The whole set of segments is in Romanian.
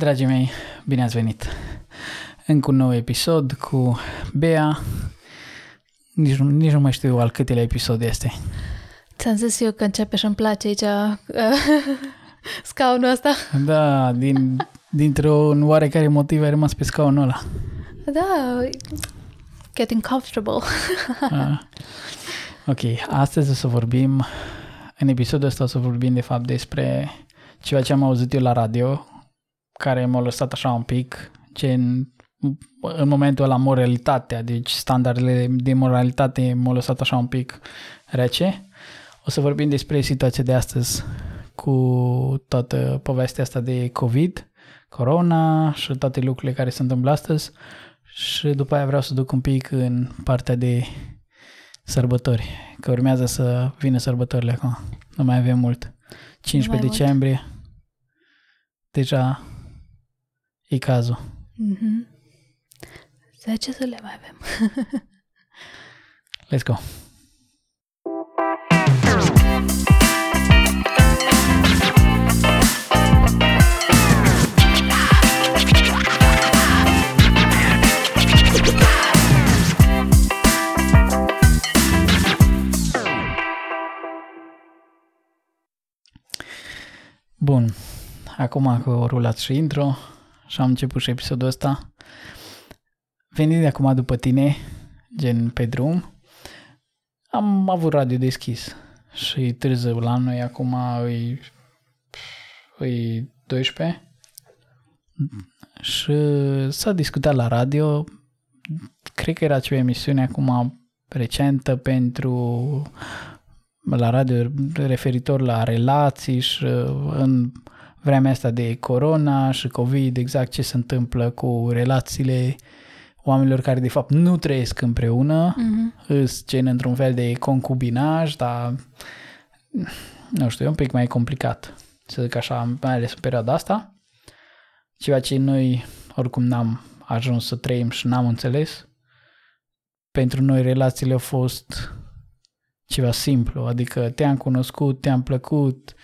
Dragii mei, bine ați venit! Încă un nou episod cu Bea. Nici, nu- nici nu mai știu al câtelea episod este. Ți-am zis eu că începe și îmi place aici uh, scaunul ăsta. Da, din, dintr-un oarecare motiv ai rămas pe scaunul ăla. Da, getting comfortable. Ah. Ok, astăzi o să vorbim, în episodul ăsta o să vorbim de fapt despre ceva ce am auzit eu la radio, care m-a lăsat așa un pic, gen în momentul ăla moralitatea, deci standardele de moralitate m-au lăsat așa un pic rece. O să vorbim despre situația de astăzi cu toată povestea asta de COVID, corona și toate lucrurile care se întâmplă astăzi și după aia vreau să duc un pic în partea de sărbători, că urmează să vină sărbătorile acum. Nu mai avem mult. 15 mult. decembrie. Deja e cazul. Mm-hmm. 10 zile mai avem. Let's go. Bun, acum că o rulat și intro și am început și episodul ăsta, venind de acum după tine, gen pe drum, am avut radio deschis și târziu la noi acum îi, îi 12 și s-a discutat la radio, cred că era ceva emisiune acum recentă pentru la radio referitor la relații și uh, în vremea asta de corona și COVID, exact ce se întâmplă cu relațiile oamenilor care de fapt nu trăiesc împreună, Mm-hmm. îs gen într-un fel de concubinaj, dar nu știu, e un pic mai complicat, să zic așa, mai ales în perioada asta. Ceea ce noi oricum n-am ajuns să trăim și n-am înțeles. Pentru noi relațiile au fost ceva simplu, adică te-am cunoscut, te-am plăcut,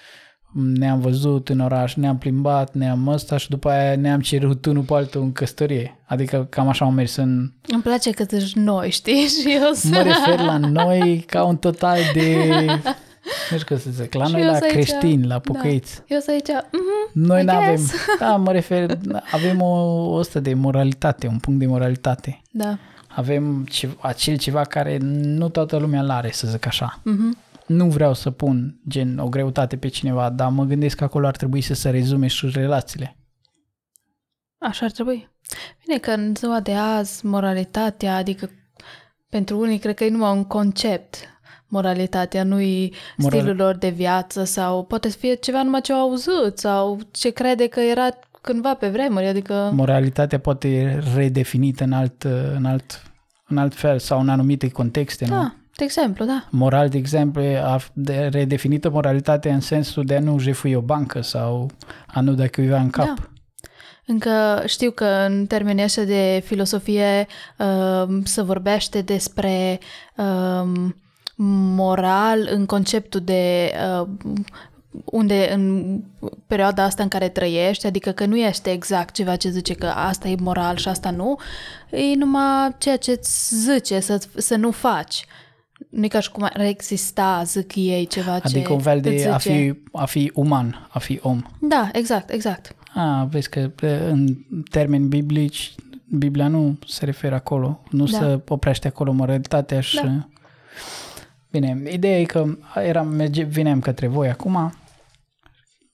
ne-am văzut în oraș, ne-am plimbat, ne-am ăsta și după aia ne-am cerut unul pe altul în căsătorie. Adică cam așa am mers în... Îmi place că ești noi, știi? Și eu să... Mă refer la noi ca un total de... Nu știu cum să zic, la Și noi eu la sunt aici. creștini, la pocăiți. Eu să aici, mm-hmm, Noi I nu avem... guess. Da, mă refer... Avem o, o ăsta de moralitate, un punct de moralitate. da. Avem ce, acel ceva care nu toată lumea l-are, să zic așa. Mm-hmm. Nu vreau să pun gen o greutate pe cineva, dar mă gândesc că acolo ar trebui să se rezume și relațiile. Așa ar trebui. Bine că în ziua de azi, moralitatea, adică pentru unii cred că e numai un concept. Moralitatea nu-i Moral- stilul lor de viață sau poate să fie ceva numai ce au auzit sau ce crede că era cândva pe vremuri, adică... Moralitatea poate e redefinită în alt, în alt, în alt fel sau în anumite contexte, nu? Da, de exemplu, da. Moral, de exemplu, e a de redefinită moralitatea în sensul de a nu jefui o bancă sau a nu da cuiva în cap. Da. Încă știu că în termenii așa de filosofie um, se vorbește despre um, moral în conceptul de um, unde în perioada asta în care trăiești, adică că nu este exact ceva ce zice că asta e moral și asta nu, e numai ceea ce îți zice să, să nu faci. Nu e ca și cum ar exista, zic ei, ceva ce Adică un fel îți de a zice. fi, a fi uman, a fi om. Da, exact, exact. A, vezi că pe- în termeni biblici, Biblia nu se referă acolo, nu Da. se oprește acolo moralitatea și... Da. Bine, ideea e că eram, merge, vineam către voi acum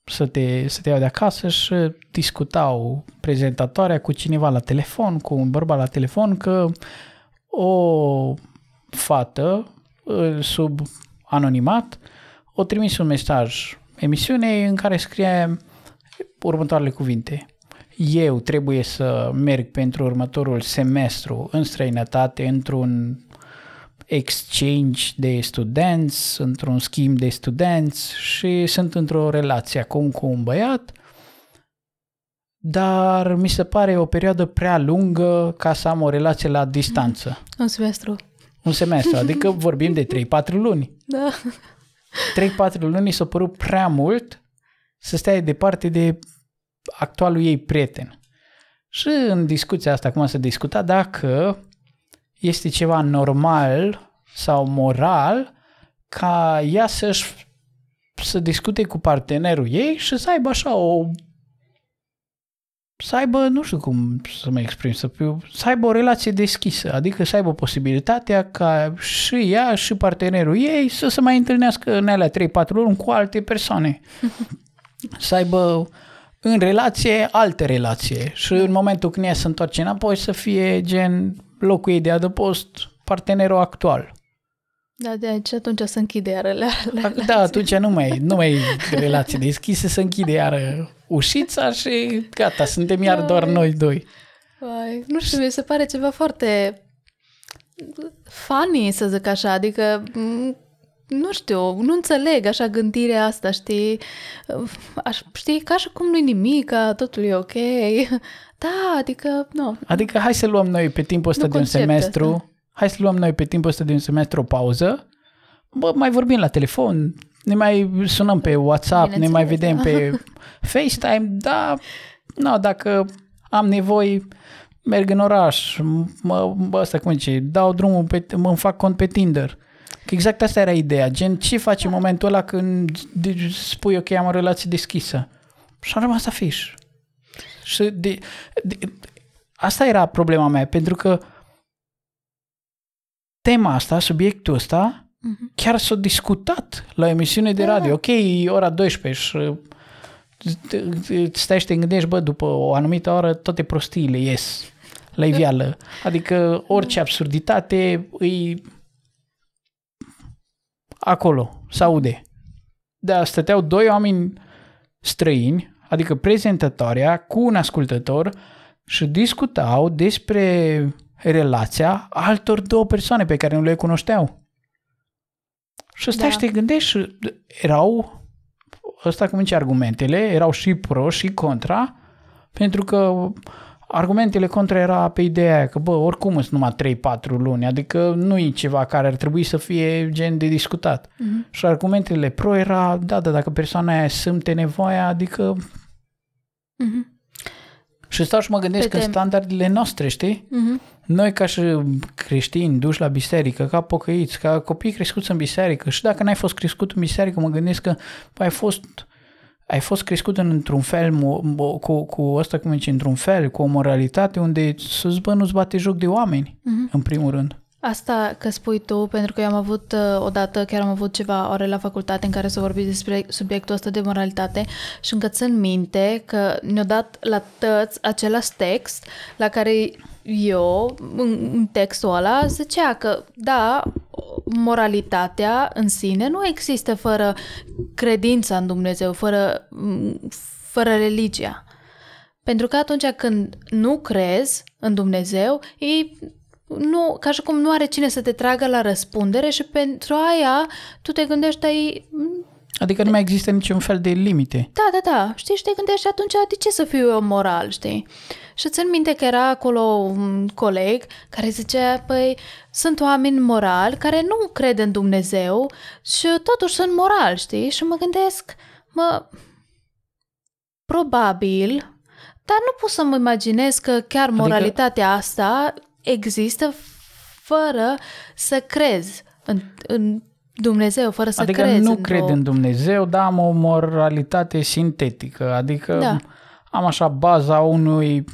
să te, să te iau de acasă și discutau prezentatoarea cu cineva la telefon, cu un bărbat la telefon, că o fată ă, sub anonimat o trimis un mesaj emisiunei în care scrie următoarele cuvinte. Eu trebuie să merg pentru următorul semestru în străinătate într-un exchange de studenți, într-un schimb de studenți și sunt într-o relație acum cu un băiat, dar mi se pare o perioadă prea lungă ca să am o relație la distanță. Un semestru. Un semestru, adică vorbim de 3-4 luni. Da. 3-4 luni s-a părut prea mult să stai departe de actualul ei prieten. Și în discuția asta, cum să discuta, dacă este ceva normal sau moral ca ea să-și să discute cu partenerul ei și să aibă așa o să aibă, nu știu cum să mă exprim, să, fiu, să aibă o relație deschisă, adică să aibă posibilitatea ca și ea și partenerul ei să se mai întâlnească în alea 3-4 luni cu alte persoane. să aibă în relație alte relație și în momentul când ea se întoarce înapoi să fie gen locul ei de adăpost partenerul actual. Da, de aici atunci să închide iară la, la Da, atunci nu mai, nu mai e relație deschisă, să închide iară ușița și gata, suntem iar doar noi doi. Vai, nu știu, mi se pare ceva foarte funny, să zic așa, adică nu știu, nu înțeleg așa gândirea asta, știi? Aș, știi, ca și cum nu-i nimic, totul e ok. Da, adică, nu. Adică hai să luăm noi pe timpul ăsta de un semestru, asta. hai să luăm noi pe timpul ăsta de un semestru o pauză, bă, mai vorbim la telefon, ne mai sunăm pe WhatsApp, ne mai vedem da. pe FaceTime, da, no, dacă am nevoie, merg în oraș, mă, mă asta cum zice, dau drumul, pe, mă fac cont pe Tinder. Că exact asta era ideea, gen ce faci în momentul ăla când spui ok, am o relație deschisă? Și am rămas afiș. Și de, de, asta era problema mea, pentru că tema asta, subiectul ăsta, uh-huh. chiar s-a discutat la emisiune de da. radio. Ok, ora 12 și stai și te gândești, bă, după o anumită oră toate prostiile ies la iveală. Adică orice absurditate îi acolo, se aude. Da, stăteau doi oameni străini, adică prezentatoarea cu un ascultător și discutau despre relația altor două persoane pe care nu le cunoșteau. Și stai da. și te gândești și erau, ăsta cum zice argumentele, erau și pro și contra, pentru că argumentele contra era pe ideea aia că, bă, oricum sunt numai 3-4 luni, adică nu e ceva care ar trebui să fie gen de discutat. Uh-huh. Și argumentele pro era, da, da, dacă persoana aia simte nevoia, adică... Uh-huh. Și stau și mă gândesc că standardele noastre, știi? Uh-huh. Noi ca și creștini duși la biserică, ca pocăiți, ca copii crescuți în biserică și dacă n-ai fost crescut în biserică, mă gândesc că ai fost ai fost crescut în, într-un fel, cu, cu asta cum zice, într-un fel, cu o moralitate unde sus, bă, nu-ți bate joc de oameni, uh-huh. în primul rând. Asta că spui tu, pentru că eu am avut uh, odată, chiar am avut ceva ore la facultate în care să vorbim despre subiectul ăsta de moralitate și încă țin minte că ne-a dat la tăți același text la care eu, în textul ăla, zicea că, da, moralitatea în sine nu există fără credința în Dumnezeu, fără, fără religia. Pentru că atunci când nu crezi în Dumnezeu, e nu, ca și cum nu are cine să te tragă la răspundere și pentru aia tu te gândești ai... Adică nu mai există niciun fel de limite. Da, da, da. Știi, și te gândești atunci de ce să fiu eu moral, știi? Și țin minte că era acolo un coleg care zicea, păi, sunt oameni morali care nu cred în Dumnezeu și totuși sunt morali, știi? Și mă gândesc, mă, probabil, dar nu pot să mă imaginez că chiar adică moralitatea adică... asta există fără să crezi în, în Dumnezeu, fără să adică crezi. Adică nu cred în Dumnezeu, dar am o moralitate sintetică, adică da. am așa baza unui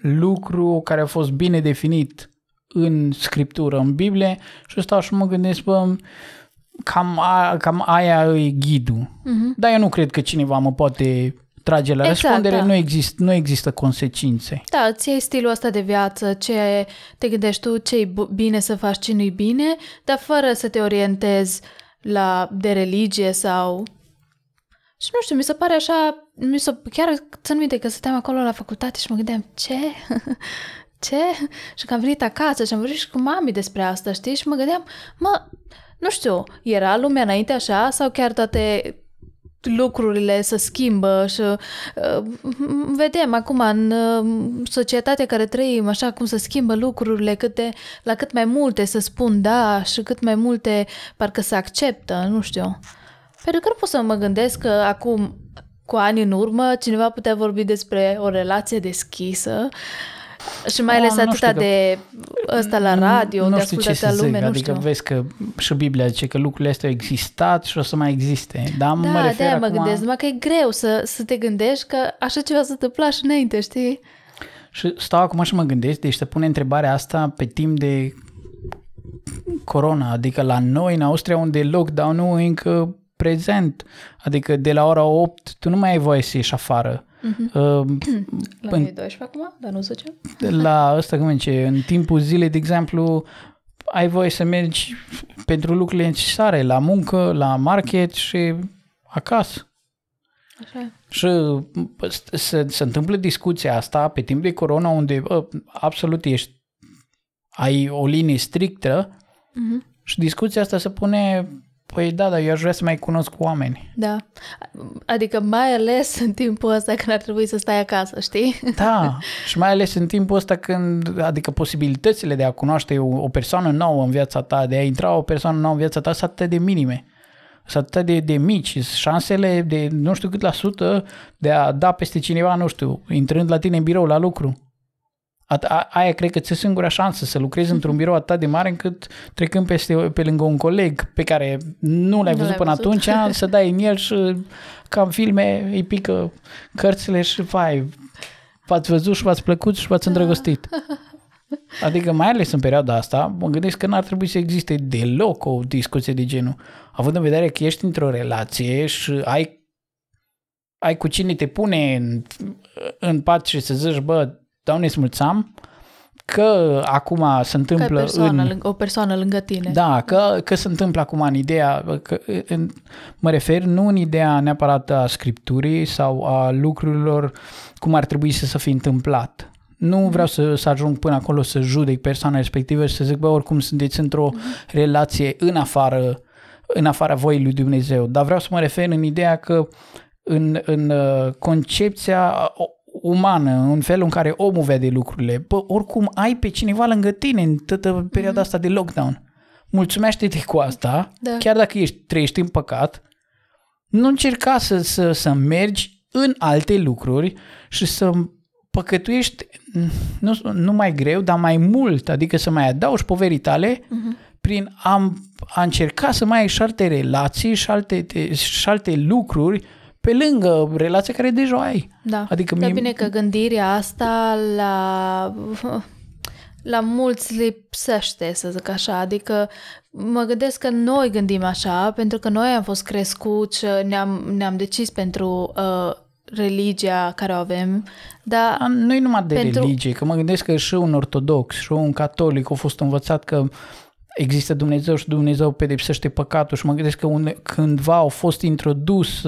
lucru care a fost bine definit în scriptură, în Biblie și stau și mă gândesc, bă, cam, a, cam aia e ghidul. Uh-huh. Dar eu nu cred că cineva mă poate trage la exact, răspundere, da. nu, exist, nu există consecințe. Da, ți ai stilul ăsta de viață, ce te gândești tu, ce e bine să faci, ce nu-i bine, dar fără să te orientezi la de religie sau... Și nu știu, mi se pare așa, mi se, chiar țin minte că stăteam acolo la facultate și mă gândeam, ce? ce? Și că am venit acasă și am vorbit și cu mami despre asta, știi? Și mă gândeam, mă, nu știu, era lumea înainte așa sau chiar toate lucrurile se schimbă și uh, vedem acum în uh, societatea care trăim, așa cum se schimbă lucrurile, câte, la cât mai multe să spun da și cât mai multe parcă se acceptă, nu știu. Pentru că nu pot să mă gândesc că acum cu ani în urmă cineva putea vorbi despre o relație deschisă și mai ales Ah, nu atâta știu că- de ăsta la radio, nu de știu ce ascultată să lume, zic, nu adică știu. vezi că și Biblia zice că lucrurile astea au existat și o să mai existe. Dar mă Da, refer de mă acum... gândesc, numai că e greu să, să te gândești că așa ceva se întâmpla și înainte, știi? Și stau acum și mă gândesc, deci se pune întrebarea asta pe timp de corona, adică la noi în Austria unde lockdown-ul e încă prezent, adică de la ora 8 tu nu mai ai voie să ieși afară. Uh, La În- noi e 12 acum, dar nu 10. la ăsta, cum zice, în timpul zilei, de exemplu, ai voie să mergi pentru lucrurile necesare, la muncă, la market și acasă. Așa e. Și bă, se, se întâmplă discuția asta pe timp de corona unde bă, absolut ești, ai o linie strictă Mhm. și discuția asta se pune, păi da, dar eu aș vrea să mai cunosc oameni. Da. Adică mai ales în timpul ăsta când ar trebui să stai acasă, știi? Da, și mai ales în timpul ăsta când, adică posibilitățile de a cunoaște o, o persoană nouă în viața ta, de a intra o persoană nouă în viața ta, sunt atât de minime. Sunt atât de, de mici. Șansele de nu știu cât la sută de a da peste cineva, nu știu, intrând la tine în birou la lucru. A, a, aia cred că ți-e singura șansă să lucrezi într-un birou atât de mare încât trecând peste, pe lângă un coleg pe care nu l-ai Nu văzut l-ai până văzut. atunci, să dai în el și ca în filme îi pică cărțile și vai, v-ați văzut și v-ați plăcut și v-ați îndrăgostit. Adică mai ales în perioada asta, mă gândesc că n-ar trebui să existe deloc o discuție de genul. Având în vedere că ești într-o relație și ai, ai cu cine te pune în, în pat și să zici, bă, Doamne, îți mulțam, că acum se Ca întâmplă persoană, în... lângă, o persoană lângă tine. Da, că, că se întâmplă acum în ideea, că, în, mă refer nu în ideea neapărat a scripturii sau a lucrurilor cum ar trebui să se fi întâmplat. Nu vreau să, să ajung până acolo să judec persoana respectivă și să zic, bă, oricum sunteți într-o relație în afară, în afara voii lui Dumnezeu, dar vreau să mă refer în ideea că în, în uh, concepția uh, umană, în felul în care omul vede lucrurile, bă, oricum ai pe cineva lângă tine în toată perioada asta de lockdown. Mulțumește-te cu asta, Da. chiar dacă ești, trăiești în păcat, nu încerca să, să, să mergi în alte lucruri și să păcătuiești nu, nu mai greu, dar mai mult, adică să mai adaugi poverii tale uh-huh. prin a, a încerca să mai ai și alte relații și alte, te- și alte lucruri pe lângă relația care deja o ai. Da. Adică Dar mie- bine că gândirea asta la, la mulți lipsește, să zic așa. Adică mă gândesc că noi gândim așa, pentru că noi am fost crescuți, ne-am, ne-am decis pentru uh, religia care o avem, dar A, Nu e numai de Pentru- religie, că mă gândesc că și un ortodox și un catolic au fost învățat că există Dumnezeu și Dumnezeu pedepsește păcatul și mă gândesc că une, cândva au fost introdus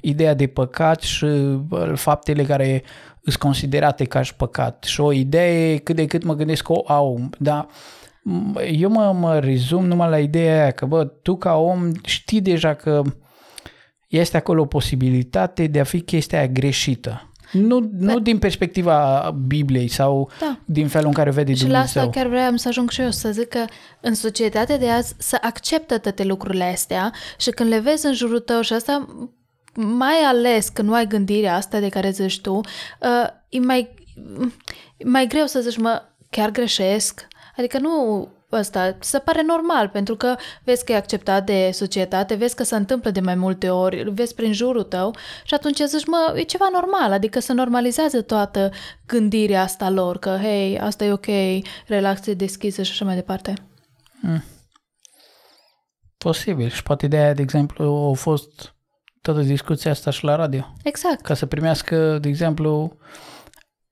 ideea de păcat și bă, faptele care sunt considerate ca și păcat și o idee cât de cât mă gândesc că o au, dar m- eu mă, mă rezum numai la ideea aia că bă, tu ca om știi deja că este acolo o posibilitate de a fi chestia aia greșită. Nu, nu din perspectiva Bibliei sau Da. din felul în care o vede Și la Dumnezeu. asta chiar vreau să ajung și eu, să zic că în societatea de azi să acceptă toate lucrurile astea și când le vezi în jurul tău și asta, mai ales când nu ai gândirea asta de care zici tu, uh, e mai, e mai greu să zici, mă, chiar greșesc? Adică nu ăsta, se pare normal, pentru că vezi că e acceptat de societate, vezi că se întâmplă de mai multe ori, vezi prin jurul tău și atunci zici, mă, e ceva normal, adică se normalizează toată gândirea asta lor, că, hei, asta e ok, relație deschisă și așa mai departe. Posibil. Și poate de aia, de exemplu, a fost toată discuția asta și la radio. Exact. Ca să primească, de exemplu,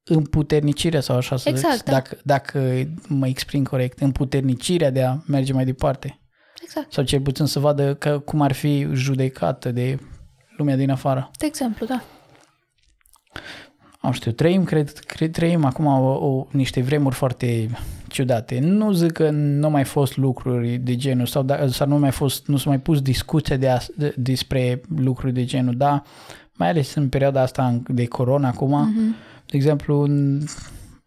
împuternicirea sau așa să Exact, zic, da. dacă, dacă mă exprim corect, împuternicirea de a merge mai departe. Exact. Sau cel puțin să vadă că, cum ar fi judecată de lumea din afară. De exemplu, da. Nu știu, trăim, cred, cred trăim acum o, o, niște vremuri foarte ciudate. Nu zic că nu au mai fost lucruri de genul sau, da, sau nu mai fost, nu s-a mai pus discuția de, as, de despre lucruri de genul, dar mai ales în perioada asta de corona acum, mm-hmm. De exemplu, în-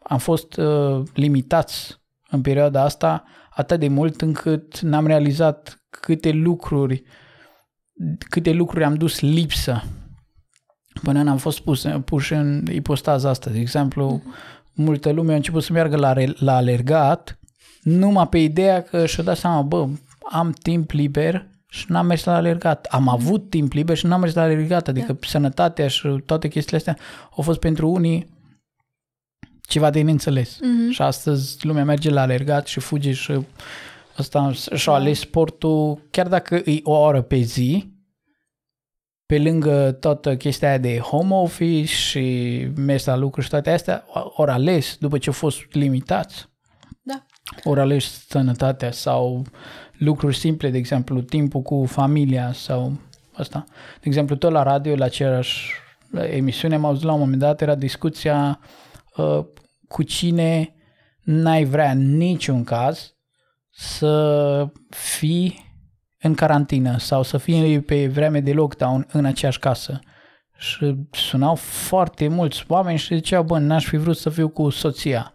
am fost uh, limitați în perioada asta atât de mult încât n-am realizat câte lucruri câte lucruri am dus lipsă până n-am fost pus, puși în ipostaza asta. De exemplu, multă lume a început să meargă la, re- la alergat numai pe ideea că și-a dat seama, bă, am timp liber și n-am mers la alergat. Am avut timp liber și n-am mers la alergat. Adică da. sănătatea și toate chestiile astea au fost pentru unii ceva de neînțeles. Mhm. Și astăzi lumea merge la alergat și fuge și ăsta și-a ales sportul, chiar dacă e o oră pe zi, pe lângă toată chestia aia de home office și mers la lucru și toate astea, ori ales după ce au fost limitați. Da. Ori ales sănătatea sau lucruri simple, de exemplu, timpul cu familia sau asta. De exemplu, tot la radio, la aceeași emisiune, am auzit la un moment dat, era discuția uh, cu cine n-ai vrea în niciun caz să fii în carantină sau să fii pe vreme de lockdown în aceeași casă. Și sunau foarte mulți oameni și ziceau, bă, n-aș fi vrut să fiu cu soția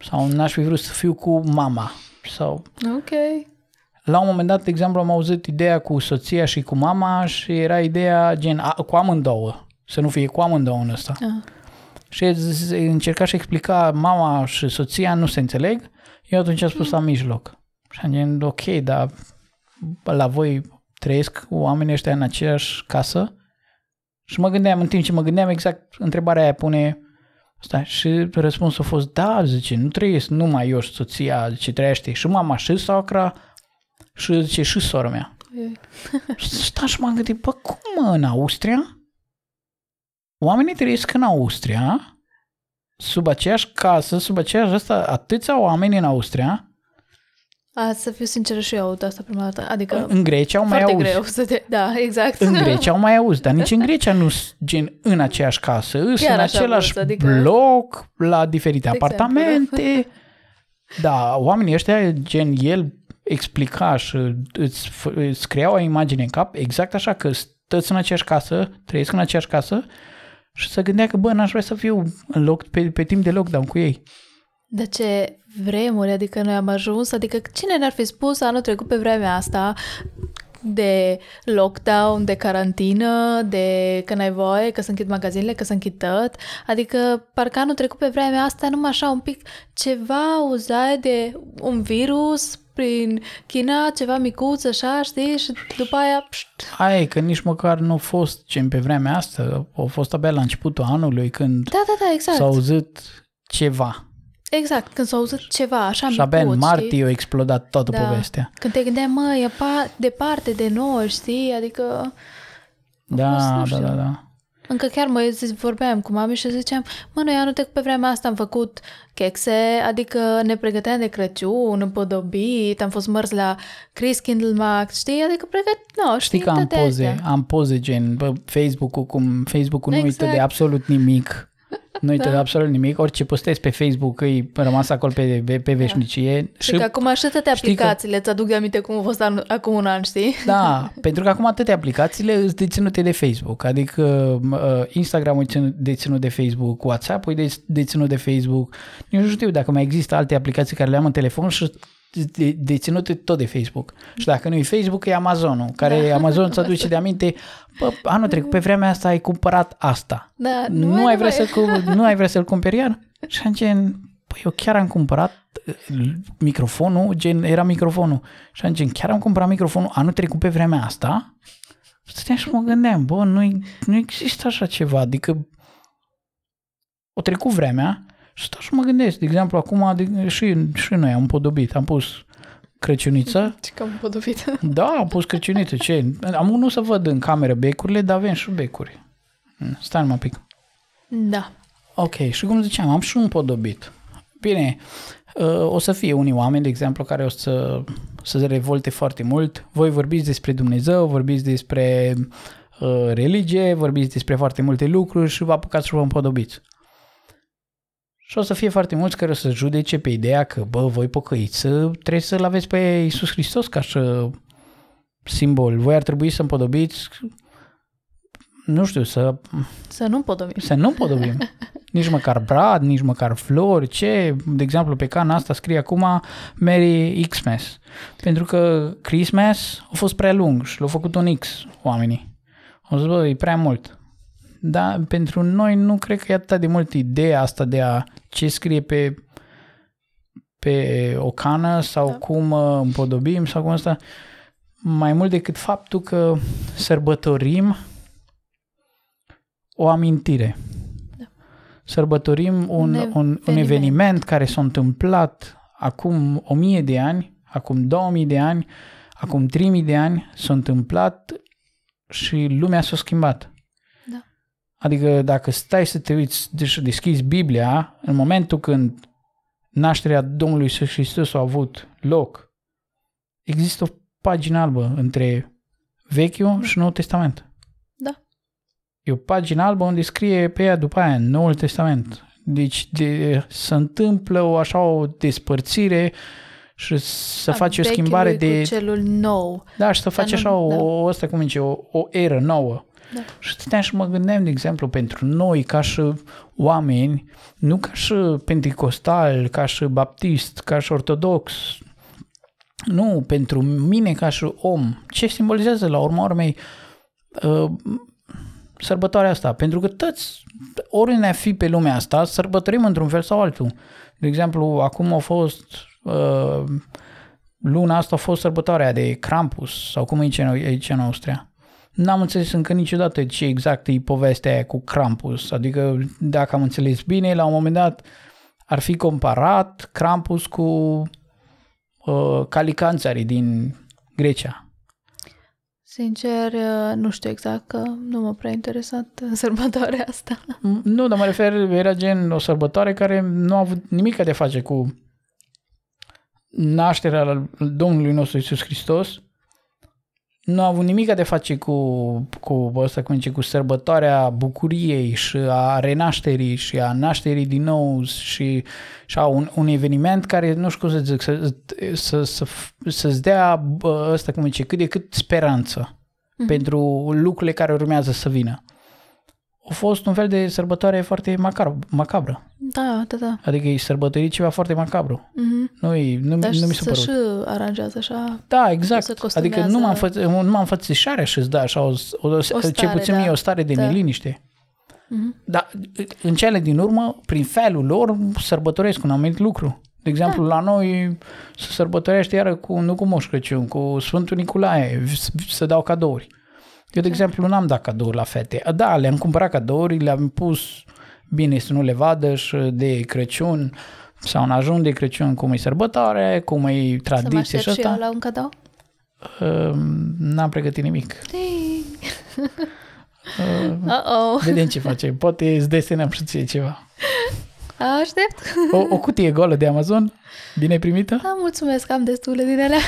sau n-aș fi vrut să fiu cu mama sau Ok. La un moment dat, de exemplu, am auzit ideea cu soția și cu mama și era ideea gen a, cu amândouă, să nu fie cu amândouă în ăsta. Ah. Și z- încerca și explica mama și soția nu se înțeleg, eu atunci am spus la mijloc. Și am zis, ok, dar la voi trăiesc oamenii ăștia în aceeași casă? Și mă gândeam, în timp ce mă gândeam exact, întrebarea aia pune Stai, și răspunsul a fost, da, zice, nu trăiesc numai eu și soția, zice, trăiește și mama și socra și zice, și sora mea. Și stai și m-am gândit, bă, cum mă, în Austria? Oamenii trăiesc în Austria, sub aceeași casă, sub aceeași asta, atâția oameni în Austria, A, să fiu sinceră și eu aud asta prima dată. Adică în Grecia au mai foarte auzit. greu să te... Da, exact. În Grecia au mai auzit, dar nici în Grecia nu sunt gen în aceeași casă, sunt Chiar în așa același văd, adică- bloc, la diferite De exemplu, apartamente. Da, oamenii ăștia, gen el explica și îți, f- îți crea o imagine în cap, exact așa că stăți în aceeași casă, trăiesc în aceeași casă și să gândea că, bă, n-aș vrea să fiu în loc, pe, pe timp de lockdown cu ei. De ce vremuri, adică noi am ajuns, adică cine ne-ar fi spus anul trecut pe vremea asta de lockdown, de carantină, de că n-ai voie, că se închid magazinele, că se închid tot. Adică parcă anul trecut pe vremea asta numai așa un pic ceva auzai de un virus prin China, ceva micuț, așa, știi? Și după aia... Pșt, Aia e că nici măcar nu a fost gen pe vremea asta, a fost abia la începutul anului când da, da, da, exact. s-a auzit ceva. Exact, când s-a auzit ceva așa Și abia în micuț, martie știi? a explodat toată Da. povestea. Când te gândeai, mă, e pa- departe de noi, știi? Adică... Da, fost, nu da, știu. da, da. Încă chiar mă zi- vorbeam cu mami și ziceam, mă, noi anul trecut pe vremea asta am făcut chexe, adică ne pregăteam de Crăciun, împodobit, am fost mărți la Chris Kindlemax, știi? Adică pregăt... No, Știi că am toate poze, astea. am poze gen, bă, Facebook-ul, cum Facebook-ul nu uită Exact. de absolut nimic. Nu uită Da. de absolut nimic. Orice postezi pe Facebook îi rămas acolo pe, pe, pe veșnicie. Și că acum și toate știi că- aplicațiile îți aduc de aminte cum a fost an, acum un an, știi? Da, pentru că acum toate aplicațiile sunt deținute de Facebook, adică uh, Instagram-ul e ținut- deținut de Facebook, WhatsApp-ul e de- deținut de Facebook. Nici nu știu dacă mai există alte aplicații care le am în telefon și de, deținute tot de Facebook. Și dacă nu e Facebook, e Amazonul, care Da. Amazon îți aduce de aminte, bă, anul trecut pe vremea asta ai cumpărat asta. Da, Nu, mai- ai vrea mai- să cu, nu ai vrea să-l cumperi iar? Și am gen, păi eu chiar am cumpărat uh, microfonul, gen, era microfonul. Și am gen, chiar am cumpărat microfonul anul trecut pe vremea asta? Stăteam și mă gândeam, bă, nu, nu există așa ceva, adică o trecut vremea și stau și mă gândesc, de exemplu, acum de, și, și noi am podobit, am pus Crăciuniță, Ce cam podobit. da, am pus Crăciuniță, ce? Am unul să văd în cameră becurile, dar avem și becuri. Stai numai un pic. Da. Ok, și cum ziceam, am și un podobit. Bine, uh, o să fie unii oameni, de exemplu, care o să, să se revolte foarte mult. Voi vorbiți despre Dumnezeu, vorbiți despre uh, religie, vorbiți despre foarte multe lucruri și vă apucați și vă împodobiți. Și o să fie foarte mulți care o să judece pe ideea că, bă, voi pocăiți, trebuie să-L aveți pe Iisus Hristos ca și simbol. Voi ar trebui să împodobiți, nu știu, să Să nu podobim. să nu podobim. Nici măcar brad, nici măcar flori, ce? De exemplu, pe cana asta scrie acum Merry Xmas. Pentru că Christmas a fost prea lung și l-au făcut un X oamenii. Au zis, bă, e prea mult. Dar pentru noi nu cred că e atât de mult ideea asta de a ce scrie pe, pe o cană sau Da. da. cum uh, împodobim sau cum asta, mai mult decât faptul că sărbătorim o amintire. Da. Sărbătorim un, un, un, eveniment. un eveniment care s-a întâmplat acum o mie de ani, acum 2000 de ani, acum 3000 de ani, s-a întâmplat și lumea s-a schimbat. Da. Adică dacă stai să te uiți și deschizi Biblia, în momentul când nașterea Domnului Iisus Hristos a avut loc, există o pagină albă între Vechiul și Noul Testament. Da. E o pagină albă unde scrie pe ea după aia Noul Testament. Deci de, se întâmplă o așa o despărțire și să A faci o vechiului schimbare de... Cu celul nou. Da, și să faci nu- așa o, da. o, asta cum zice, o, o eră nouă. Da. Și stăteam și mă gândeam, de exemplu, pentru noi, ca și oameni, nu ca și pentecostal, ca și baptist, ca și ortodox, nu, pentru mine ca și om, ce simbolizează la urma urmei uh, sărbătoarea asta? Pentru că toți, oriunde ne fi pe lumea asta, sărbătorim într-un fel sau altul. De exemplu, acum a fost uh, luna asta a fost sărbătoarea de Krampus, sau cum e aici, aici în Austria. N-am înțeles încă niciodată ce exact e povestea aia cu Krampus. Adică, dacă am înțeles bine, la un moment dat ar fi comparat Krampus cu uh, calicanțarii din Grecia. Sincer, uh, nu știu exact, că nu m-a prea interesat uh, sărbătoarea asta. M- Nu, dar mă refer, era gen o sărbătoare care nu a avut nimic de a face cu nașterea Domnului nostru Isus Hristos, nu a avut nimic de a face cu, cu, ăsta, cum zice, cu sărbătoarea bucuriei și a renașterii și a nașterii din nou și, și a un, un eveniment care, nu știu cum să zic, să, să, să, să-ți dea bă, ăsta, cum zice, cât de cât speranță Mhm. pentru lucrurile care urmează să vină. A fost un fel de sărbătoare foarte macabră. macabră. Da, da, da. Adică e sărbătorit ceva foarte macabru. Mm-hmm. Nu, e, nu, Dar nu mi se să părut. și aranjează așa. Da, se exact. Adică costumează. nu m-am, fă, nu m-am fățișare și îți da așa o, o, o stare, ce puțin da. mie o stare de Da. neliniște. Mhm. Dar în cele din urmă, prin felul lor, sărbătoresc un anumit lucru. De exemplu, Da. la noi se sărbătorește iară cu, nu cu Moș Crăciun, cu Sfântul Nicolae, s- să dau cadouri. Eu, de exemplu, n-am dat cadouri la fete. Da, le-am cumpărat cadouri, le-am pus bine să nu le vadă și de Crăciun sau în ajun de Crăciun cum e sărbătoare, cum e Să mă tradiție aștept și și eu asta. la un cadou? Uh, n-am pregătit nimic. Ding. Uh, Uh-oh. vedem ce facem. Poate îți desenăm și ție ceva. Aștept. O, o cutie goală de Amazon, bine primită? Da, mulțumesc, am destule din alea.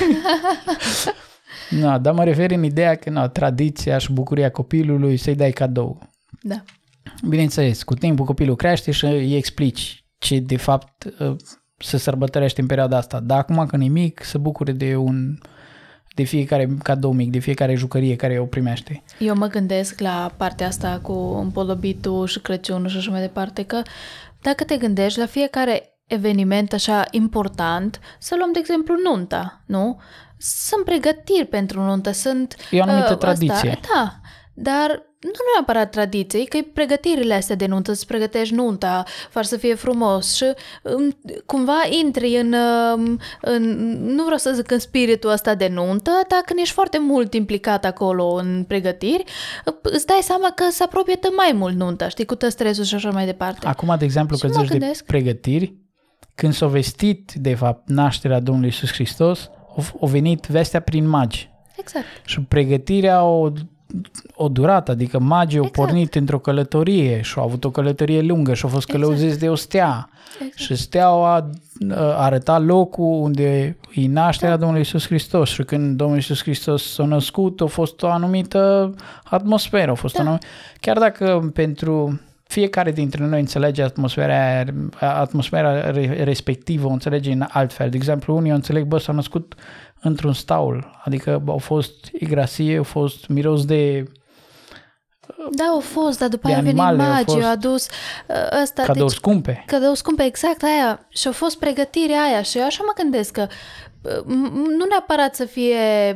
Na, dar mă refer în ideea că na, tradiția și bucuria copilului să-i dai cadou. Da. Bineînțeles, cu timpul copilul crește și îi explici ce de fapt uh, se sărbătorește în perioada asta. Dar acum când e mic, se bucure de un de fiecare cadou mic, de fiecare jucărie care o primește. Eu mă gândesc la partea asta cu împodobitul și Crăciunul și așa mai departe, că dacă te gândești la fiecare eveniment așa important, să luăm de exemplu nunta, nu? Sunt pregătiri pentru nuntă, sunt... E o anumită uh, tradiție. Asta, da, dar nu neapărat tradiție, că e pregătirile astea de nuntă, îți pregătești nunta, faci să fie frumos și um, cumva intri în, um, în, nu vreau să zic în spiritul ăsta de nuntă, dar când ești foarte mult implicat acolo în pregătiri, îți dai seama că se apropie tot mai mult nunta, știi, cu tot stresul și așa mai departe. Acum, de exemplu, Și că mă zici de gândesc- pregătiri, când s-a vestit, de fapt, nașterea Domnului Isus Hristos, a, a venit vestea prin magi. Exact. Și pregătirea o, o durat, adică magii au Exact. pornit într-o călătorie și au avut o călătorie lungă și au fost Exact. călăuziți de o stea. exact. Și steaua uh, arăta locul unde e nașterea Da. Domnului Isus Hristos și când Domnul Isus Hristos s-a născut, a fost o anumită atmosferă, a fost Da. o anumit... chiar dacă pentru fiecare dintre noi înțelege atmosfera, aia, atmosfera re- respectivă, o înțelege în altfel. De exemplu, unii o înțeleg, bă, s-au născut într-un staul, adică bă, au fost igrasie, au fost miros de Da, au fost, dar după De aia a venit animale, au magii, fost au adus uh, ăsta. cadouri deci, scumpe. cadou scumpe, exact aia. Și a fost pregătirea aia și eu așa mă gândesc că nu neapărat să fie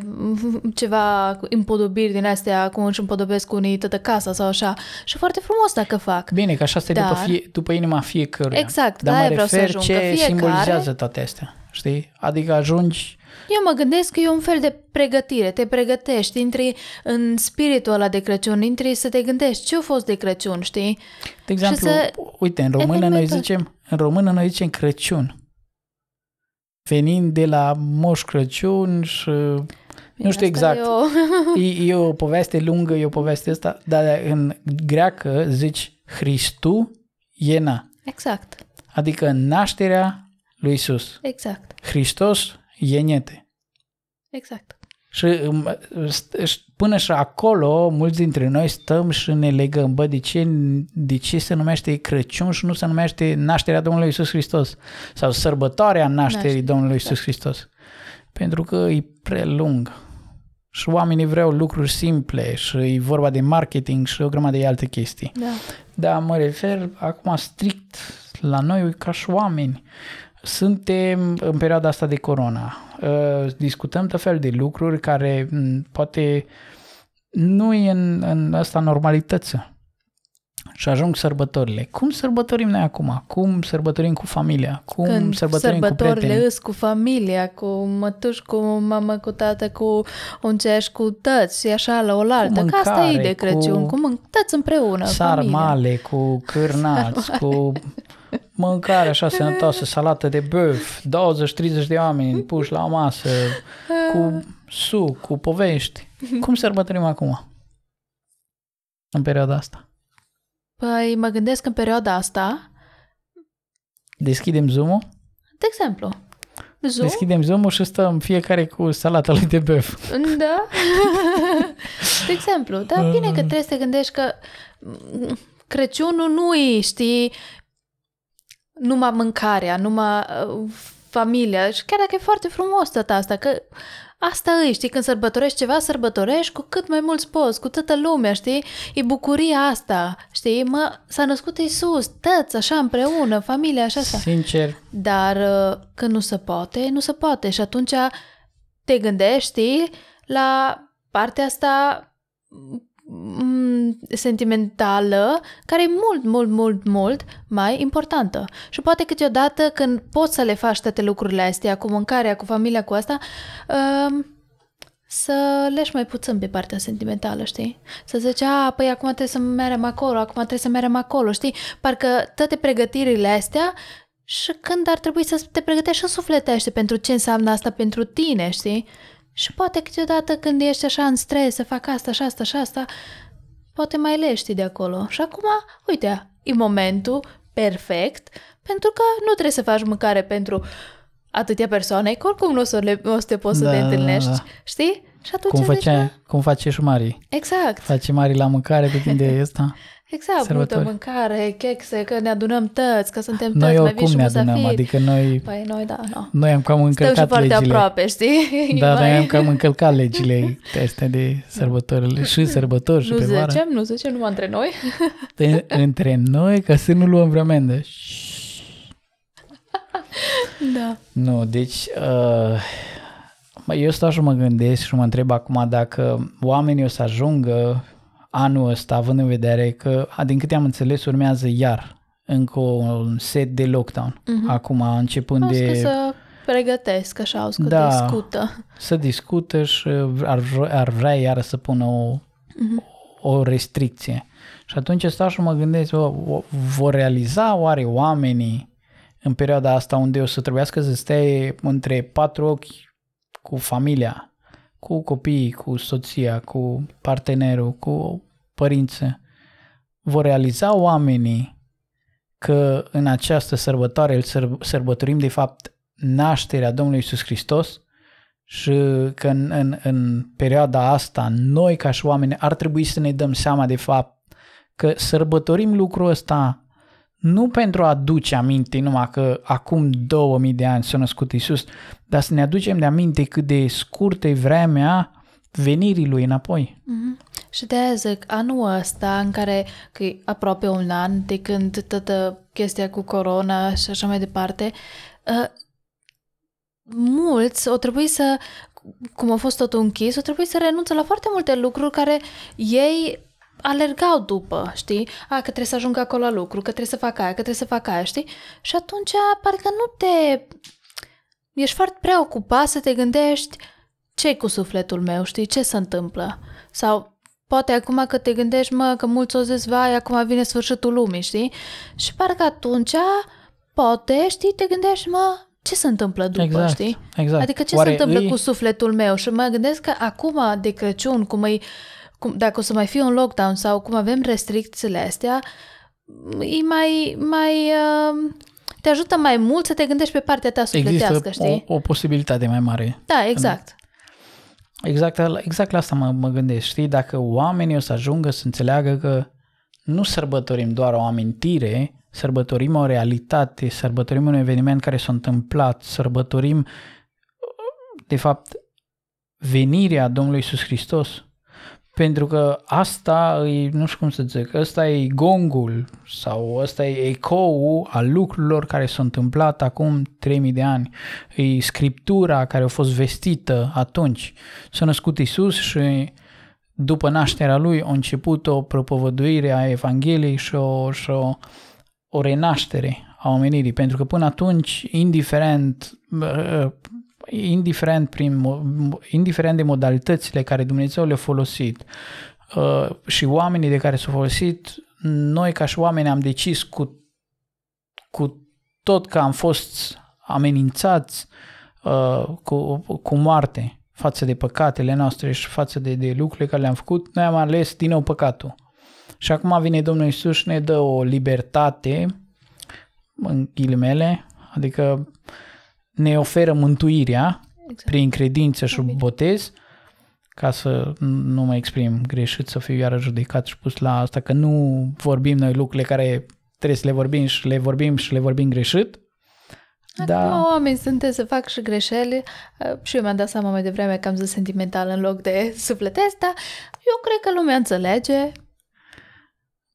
ceva împodobiri din astea, cum își împodobesc unii toată casa sau așa. Și foarte frumos dacă fac. Bine, că așa este Dar... după, fie, după inima fiecăruia. Exact, Dar da, mă vreau refer să ajung, ce că fiecare... simbolizează toate astea. Știi? Adică ajungi eu mă gândesc că e un fel de pregătire, te pregătești, intri în spiritul ăla de Crăciun, intri să te gândești ce a fost de Crăciun, știi? De exemplu, să... uite, în română noi zicem, în română noi zicem Crăciun. Venind de la Moș Crăciun și Bine, nu știu exact. E o... e, e o poveste lungă, e o poveste asta, dar în greacă zici Hristu Iena. Exact. Adică nașterea lui Isus. Exact. Hristos Ienete. Exact. Și până și acolo, mulți dintre noi stăm și ne legăm, bă, de ce, de ce se numește Crăciun și nu se numește nașterea Domnului Isus Hristos? Sau sărbătoarea nașterii Naște, Domnului Isus da. Hristos? Pentru că e prelung. Și oamenii vreau lucruri simple și e vorba de marketing și o grămadă de alte chestii. Da. Dar mă refer acum strict la noi ca și oameni. Suntem în perioada asta de corona. Uh, discutăm tot fel de lucruri care poate nu e în, în asta normalităță. Și ajung sărbătorile. Cum sărbătorim noi acum? Cum sărbătorim cu familia? Cum Când sărbătorim cu prieteni? îs cu familia, cu mătuși, cu mamă, cu tată, cu uncești, cu tăți și așa la oaltă. Cu mâncare, Că asta e de Crăciun, cu, cu mân- tăți împreună, Sarmale, familia. cu cârnați, sarmale. cu mâncare așa sănătoasă, salată de băf, 20-30 de oameni puși la o masă, cu suc, cu povești. Cum sărbătorim acum? În perioada asta? Păi mă gândesc în perioada asta... Deschidem Zoom-ul? De exemplu. Zoom? Deschidem Zoom-ul și stăm fiecare cu salata lui de băf. Da. de exemplu. Dar bine că trebuie să te gândești că Crăciunul nu e, știi, numai mâncarea, numai uh, familia și chiar dacă e foarte frumos tot asta, că asta e, știi, când sărbătorești ceva, sărbătorești cu cât mai mulți poți, cu toată lumea, știi? E bucuria asta, știi? Mă, s-a născut Iisus, tăți, așa, împreună, familia, așa, așa. Sincer. Dar uh, când nu se poate, nu se poate și atunci te gândești, știi, la partea asta Mm, sentimentală, care e mult, mult, mult, mult mai importantă. Și poate câteodată când poți să le faci toate lucrurile astea, cu mâncarea, cu familia, cu asta, uh, să leși mai puțin pe partea sentimentală, știi? Să zici, a, păi acum trebuie să merem acolo, acum trebuie să merem acolo, știi? Parcă toate pregătirile astea și când ar trebui să te pregătești și sufletește pentru ce înseamnă asta pentru tine, știi? Și poate câteodată când ești așa în stres să fac asta și asta și asta, poate mai lești de acolo. Și acum, uite, e momentul perfect pentru că nu trebuie să faci mâncare pentru atâtea persoane, că oricum nu o să, le, o să te poți da, să te da, întâlnești, da, da. știi? Și atunci cum, făcea, cum face și Mari. Exact. Face Mari la mâncare pe timp ăsta. Exact, Sărbători. multă mâncare, chexe, că ne adunăm tăți, că suntem tăți, noi mai vii și ne adunăm, adică noi... Păi noi, da, no. Noi am cam încălcat Stăm și legile. aproape, știi? Da, mai... noi am cam încălcat legile astea de sărbătorile și sărbători și nu pe vară. zicem, nu zicem, numai între noi. De, între noi, ca să nu luăm vreo amendă. da. Nu, deci... Uh, eu stau și mă gândesc și mă întreb acum dacă oamenii o să ajungă anul ăsta, având în vedere că, din câte am înțeles, urmează iar încă un set de lockdown. Uh-huh. Acum, începând Auzi de... Că să pregătesc, așa, au că da, discută. să discută și ar, ar vrea iară să pună o, uh-huh. o restricție. Și atunci stau și mă gândesc, o, o, vor realiza oare oamenii în perioada asta unde o să trebuiască să stai între patru ochi cu familia, cu copiii, cu soția, cu partenerul, cu părinții, vor realiza oamenii că în această sărbătoare îl sărbătorim de fapt nașterea Domnului Isus Hristos și că în, în, în perioada asta noi ca și oameni ar trebui să ne dăm seama de fapt că sărbătorim lucrul ăsta nu pentru a aduce aminte numai că acum 2000 de ani s-a născut Isus, dar să ne aducem de aminte cât de scurtă e vremea venirii lui înapoi. Mm-hmm. Și de aia zic, anul ăsta în care, că e aproape un an de când toată chestia cu corona și așa mai departe, uh, mulți o trebuie să, cum a fost totul închis, o trebuie să renunțe la foarte multe lucruri care ei alergau după, știi? A, că trebuie să ajungă acolo la lucru, că trebuie să fac aia, că trebuie să fac aia, știi? Și atunci parcă nu te... Ești foarte preocupat să te gândești ce cu sufletul meu, știi? Ce se întâmplă? Sau poate acum că te gândești, mă, că mulți o zis, vai, acum vine sfârșitul lumii, știi? Și parcă atunci, poate, știi, te gândești, mă, ce se întâmplă după, exact, știi? Exact. Adică ce Oare se întâmplă îi... cu sufletul meu? Și mă gândesc că acum de Crăciun, cum îi, cum, dacă o să mai fie un lockdown sau cum avem restricțiile astea, e mai, mai uh, te ajută mai mult să te gândești pe partea ta sufletească, Există știi? o, o posibilitate mai mare. Da, exact. Exact, exact la asta mă, mă gândesc, știi? Dacă oamenii o să ajungă să înțeleagă că nu sărbătorim doar o amintire, sărbătorim o realitate, sărbătorim un eveniment care s-a întâmplat, sărbătorim, de fapt, venirea Domnului Iisus Hristos. Pentru că asta e, nu știu cum să zic, ăsta e gongul sau ăsta e ecoul al lucrurilor care s-au întâmplat acum 3000 de ani. E scriptura care a fost vestită atunci. S-a născut Isus și după nașterea lui a început o propovăduire a Evangheliei și o, și o, o renaștere a omenirii. Pentru că până atunci, indiferent indiferent, prin, indiferent de modalitățile care Dumnezeu le-a folosit uh, și oamenii de care s-au folosit, noi ca și oameni am decis cu, cu tot că am fost amenințați uh, cu, cu moarte față de păcatele noastre și față de, de lucrurile care le-am făcut, noi am ales din nou păcatul. Și acum vine Domnul Isus și ne dă o libertate, în ghilimele, adică ne oferă mântuirea exact. prin credință și Amin. botez, ca să nu mă exprim greșit, să fiu iară judecat și pus la asta, că nu vorbim noi lucrurile care trebuie să le vorbim și le vorbim și le vorbim greșit. Da. Acum oameni sunteți să fac și greșeli și eu mi-am dat seama mai devreme că am zis sentimental în loc de sufletesc, dar eu cred că lumea înțelege.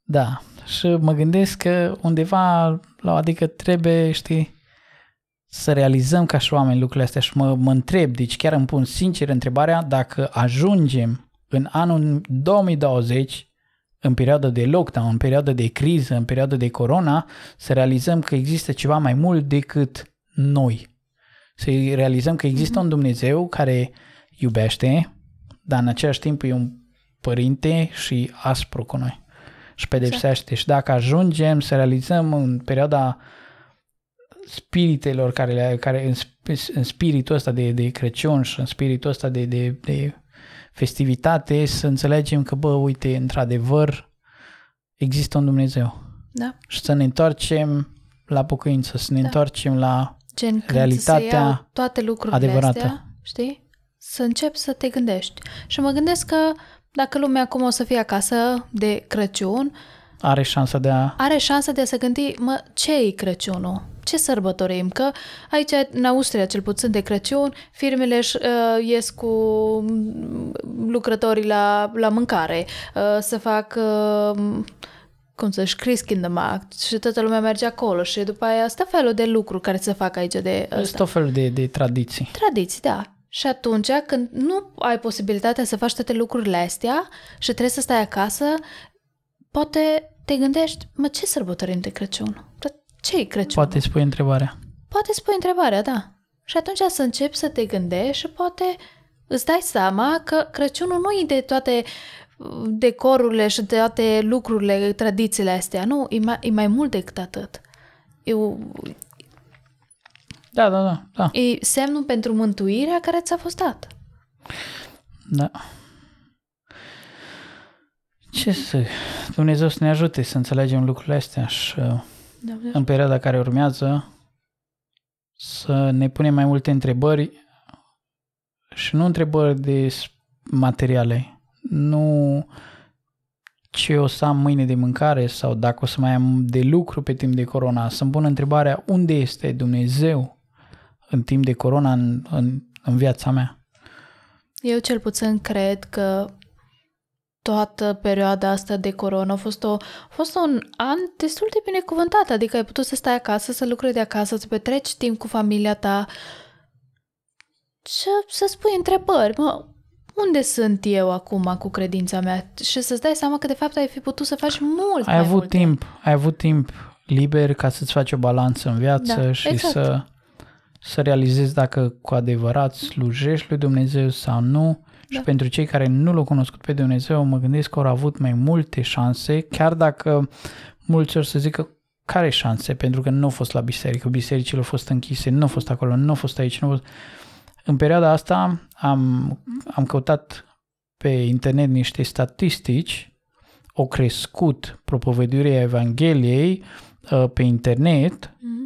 Da, și mă gândesc că undeva, la, adică trebuie, știi, să realizăm ca și oameni lucrurile astea și mă, mă întreb, deci chiar îmi pun sincer întrebarea dacă ajungem în anul 2020, în perioada de lockdown, în perioada de criză, în perioada de corona, să realizăm că există ceva mai mult decât noi. Să realizăm că există mm-hmm. un Dumnezeu care iubește, dar în același timp e un părinte și aspru cu noi și pedepsește. Exact. Și dacă ajungem să realizăm în perioada spiritelor care, le, care în, în spiritul ăsta de, de Crăciun și în spiritul ăsta de, de, de festivitate să înțelegem că, bă, uite, într-adevăr există un Dumnezeu. Da. Și să ne întoarcem la pocăință, să ne da. întoarcem la Gen, realitatea să toate lucrurile adevărată. Astea, știi? Să începi să te gândești. Și mă gândesc că dacă lumea acum o să fie acasă de Crăciun, are șansa de a... Are șansa de a se gândi, mă, ce e Crăciunul? Ce sărbătorim? Că aici, în Austria, cel puțin de Crăciun, firmele își, uh, ies cu lucrătorii la, la mâncare, uh, să fac... Uh, cum să-și Christkindlmarkt și toată lumea merge acolo și după aia asta felul de lucruri care se fac aici de ăsta. tot felul de, de tradiții. Tradiții, da. Și atunci, când nu ai posibilitatea să faci toate lucrurile astea și trebuie să stai acasă, poate te gândești, mă, ce sărbătorim de Crăciun? ce e Crăciun? Poate spui întrebarea. Poate spui întrebarea, da. Și atunci să începi să te gândești și poate îți dai seama că Crăciunul nu e de toate decorurile și de toate lucrurile, tradițiile astea. Nu, e mai, e mai mult decât atât. E, da, da, da, da. E semnul pentru mântuirea care ți-a fost dat. Da. Ce să... Dumnezeu să ne ajute să înțelegem lucrurile astea și da, da. în perioada care urmează să ne punem mai multe întrebări și nu întrebări de materiale. Nu ce o să am mâine de mâncare sau dacă o să mai am de lucru pe timp de corona. Să-mi pun întrebarea unde este Dumnezeu în timp de corona în, în, în viața mea. Eu cel puțin cred că toată perioada asta de corona a fost, o, a fost un an destul de binecuvântat, adică ai putut să stai acasă, să lucrezi de acasă, să petreci timp cu familia ta să, să spui întrebări. Mă, unde sunt eu acum cu credința mea? Și să-ți dai seama că de fapt ai fi putut să faci mult Ai mai avut multe. timp, ai avut timp liber ca să-ți faci o balanță în viață Da, și exact. să, să realizezi dacă cu adevărat slujești lui Dumnezeu sau nu. Și Da. pentru cei care nu l-au cunoscut pe Dumnezeu, mă gândesc că au avut mai multe șanse, chiar dacă mulți ori să zică care șanse, pentru că nu au fost la biserică, bisericile au fost închise, nu au fost acolo, nu au fost aici, nu au fost... În perioada asta am, am căutat pe internet niște statistici, au crescut propovăduirea Evangheliei uh, pe internet, Mhm.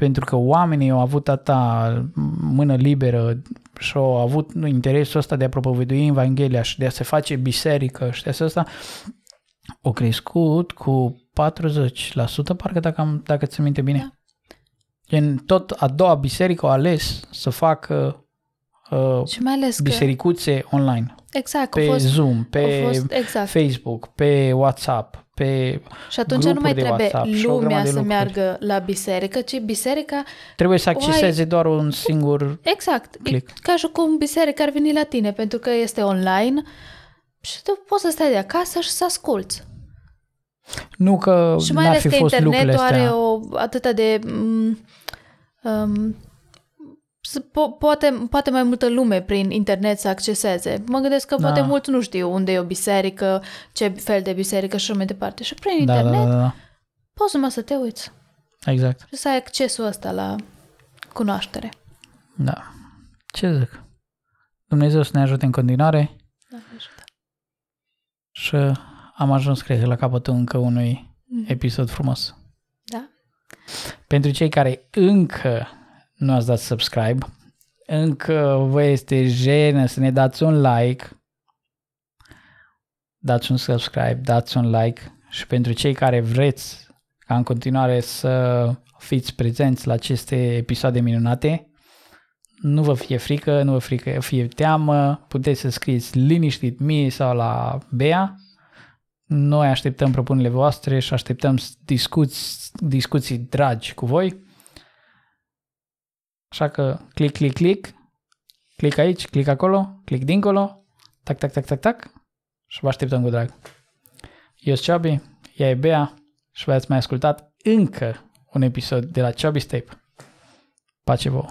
Pentru că oamenii au avut atâta mână liberă și au avut interesul ăsta de a propovădui Evanghelia și de a se face biserică și de asta au crescut cu 40%, parcă dacă, am, dacă ți minte bine. Da. Gen, tot a doua biserică au ales să facă uh, Și mai ales că... bisericuțe online, Exact, pe a fost, Zoom, pe a fost, exact. Facebook, pe WhatsApp, pe... Și atunci nu mai grupuri de trebuie WhatsApp și o lumea grămadă de să lucruri. meargă la biserică, ci biserica, Trebuie să O ai- acceseze doar un singur... exact, e Click. ca și cum biserica ar veni la tine, pentru că este online și tu poți să stai de acasă și să asculți. Nu că Și mai n-ar ales fi că fost lucrurile internetul astea. are o atâta de... Um, um, să- po- poate, poate mai multă lume prin internet să acceseze. Mă gândesc că Da. poate mulți nu știu unde e o biserică, ce fel de biserică și așa mai departe. Și prin Da, da, internet da, da. poți numai să te uiți Exact. și să ai accesul ăsta la cunoaștere. Da. Ce zic? Dumnezeu să ne ajute în continuare Doamne ajută. și am ajuns, cred că, la capătul încă unui episod frumos. Da? Pentru cei care încă nu ați dat subscribe, încă vă este jenă să ne dați un like, dați un subscribe, dați un like și pentru cei care vreți ca în continuare să fiți prezenți la aceste episoade minunate, nu vă fie frică, nu vă frică, fie teamă, puteți să scrieți liniștit mie sau la Bea. Noi așteptăm propunerile voastre și așteptăm discuții, discuții dragi cu voi. Așa că click, click, click, click aici, click acolo, click dincolo, tac, tac, tac, tac, tac și vă așteptăm cu drag. Eu sunt Chubby, ea e Bea și v-ați mai ascultat încă un episod de la Chubby's Tape. Pace vouă!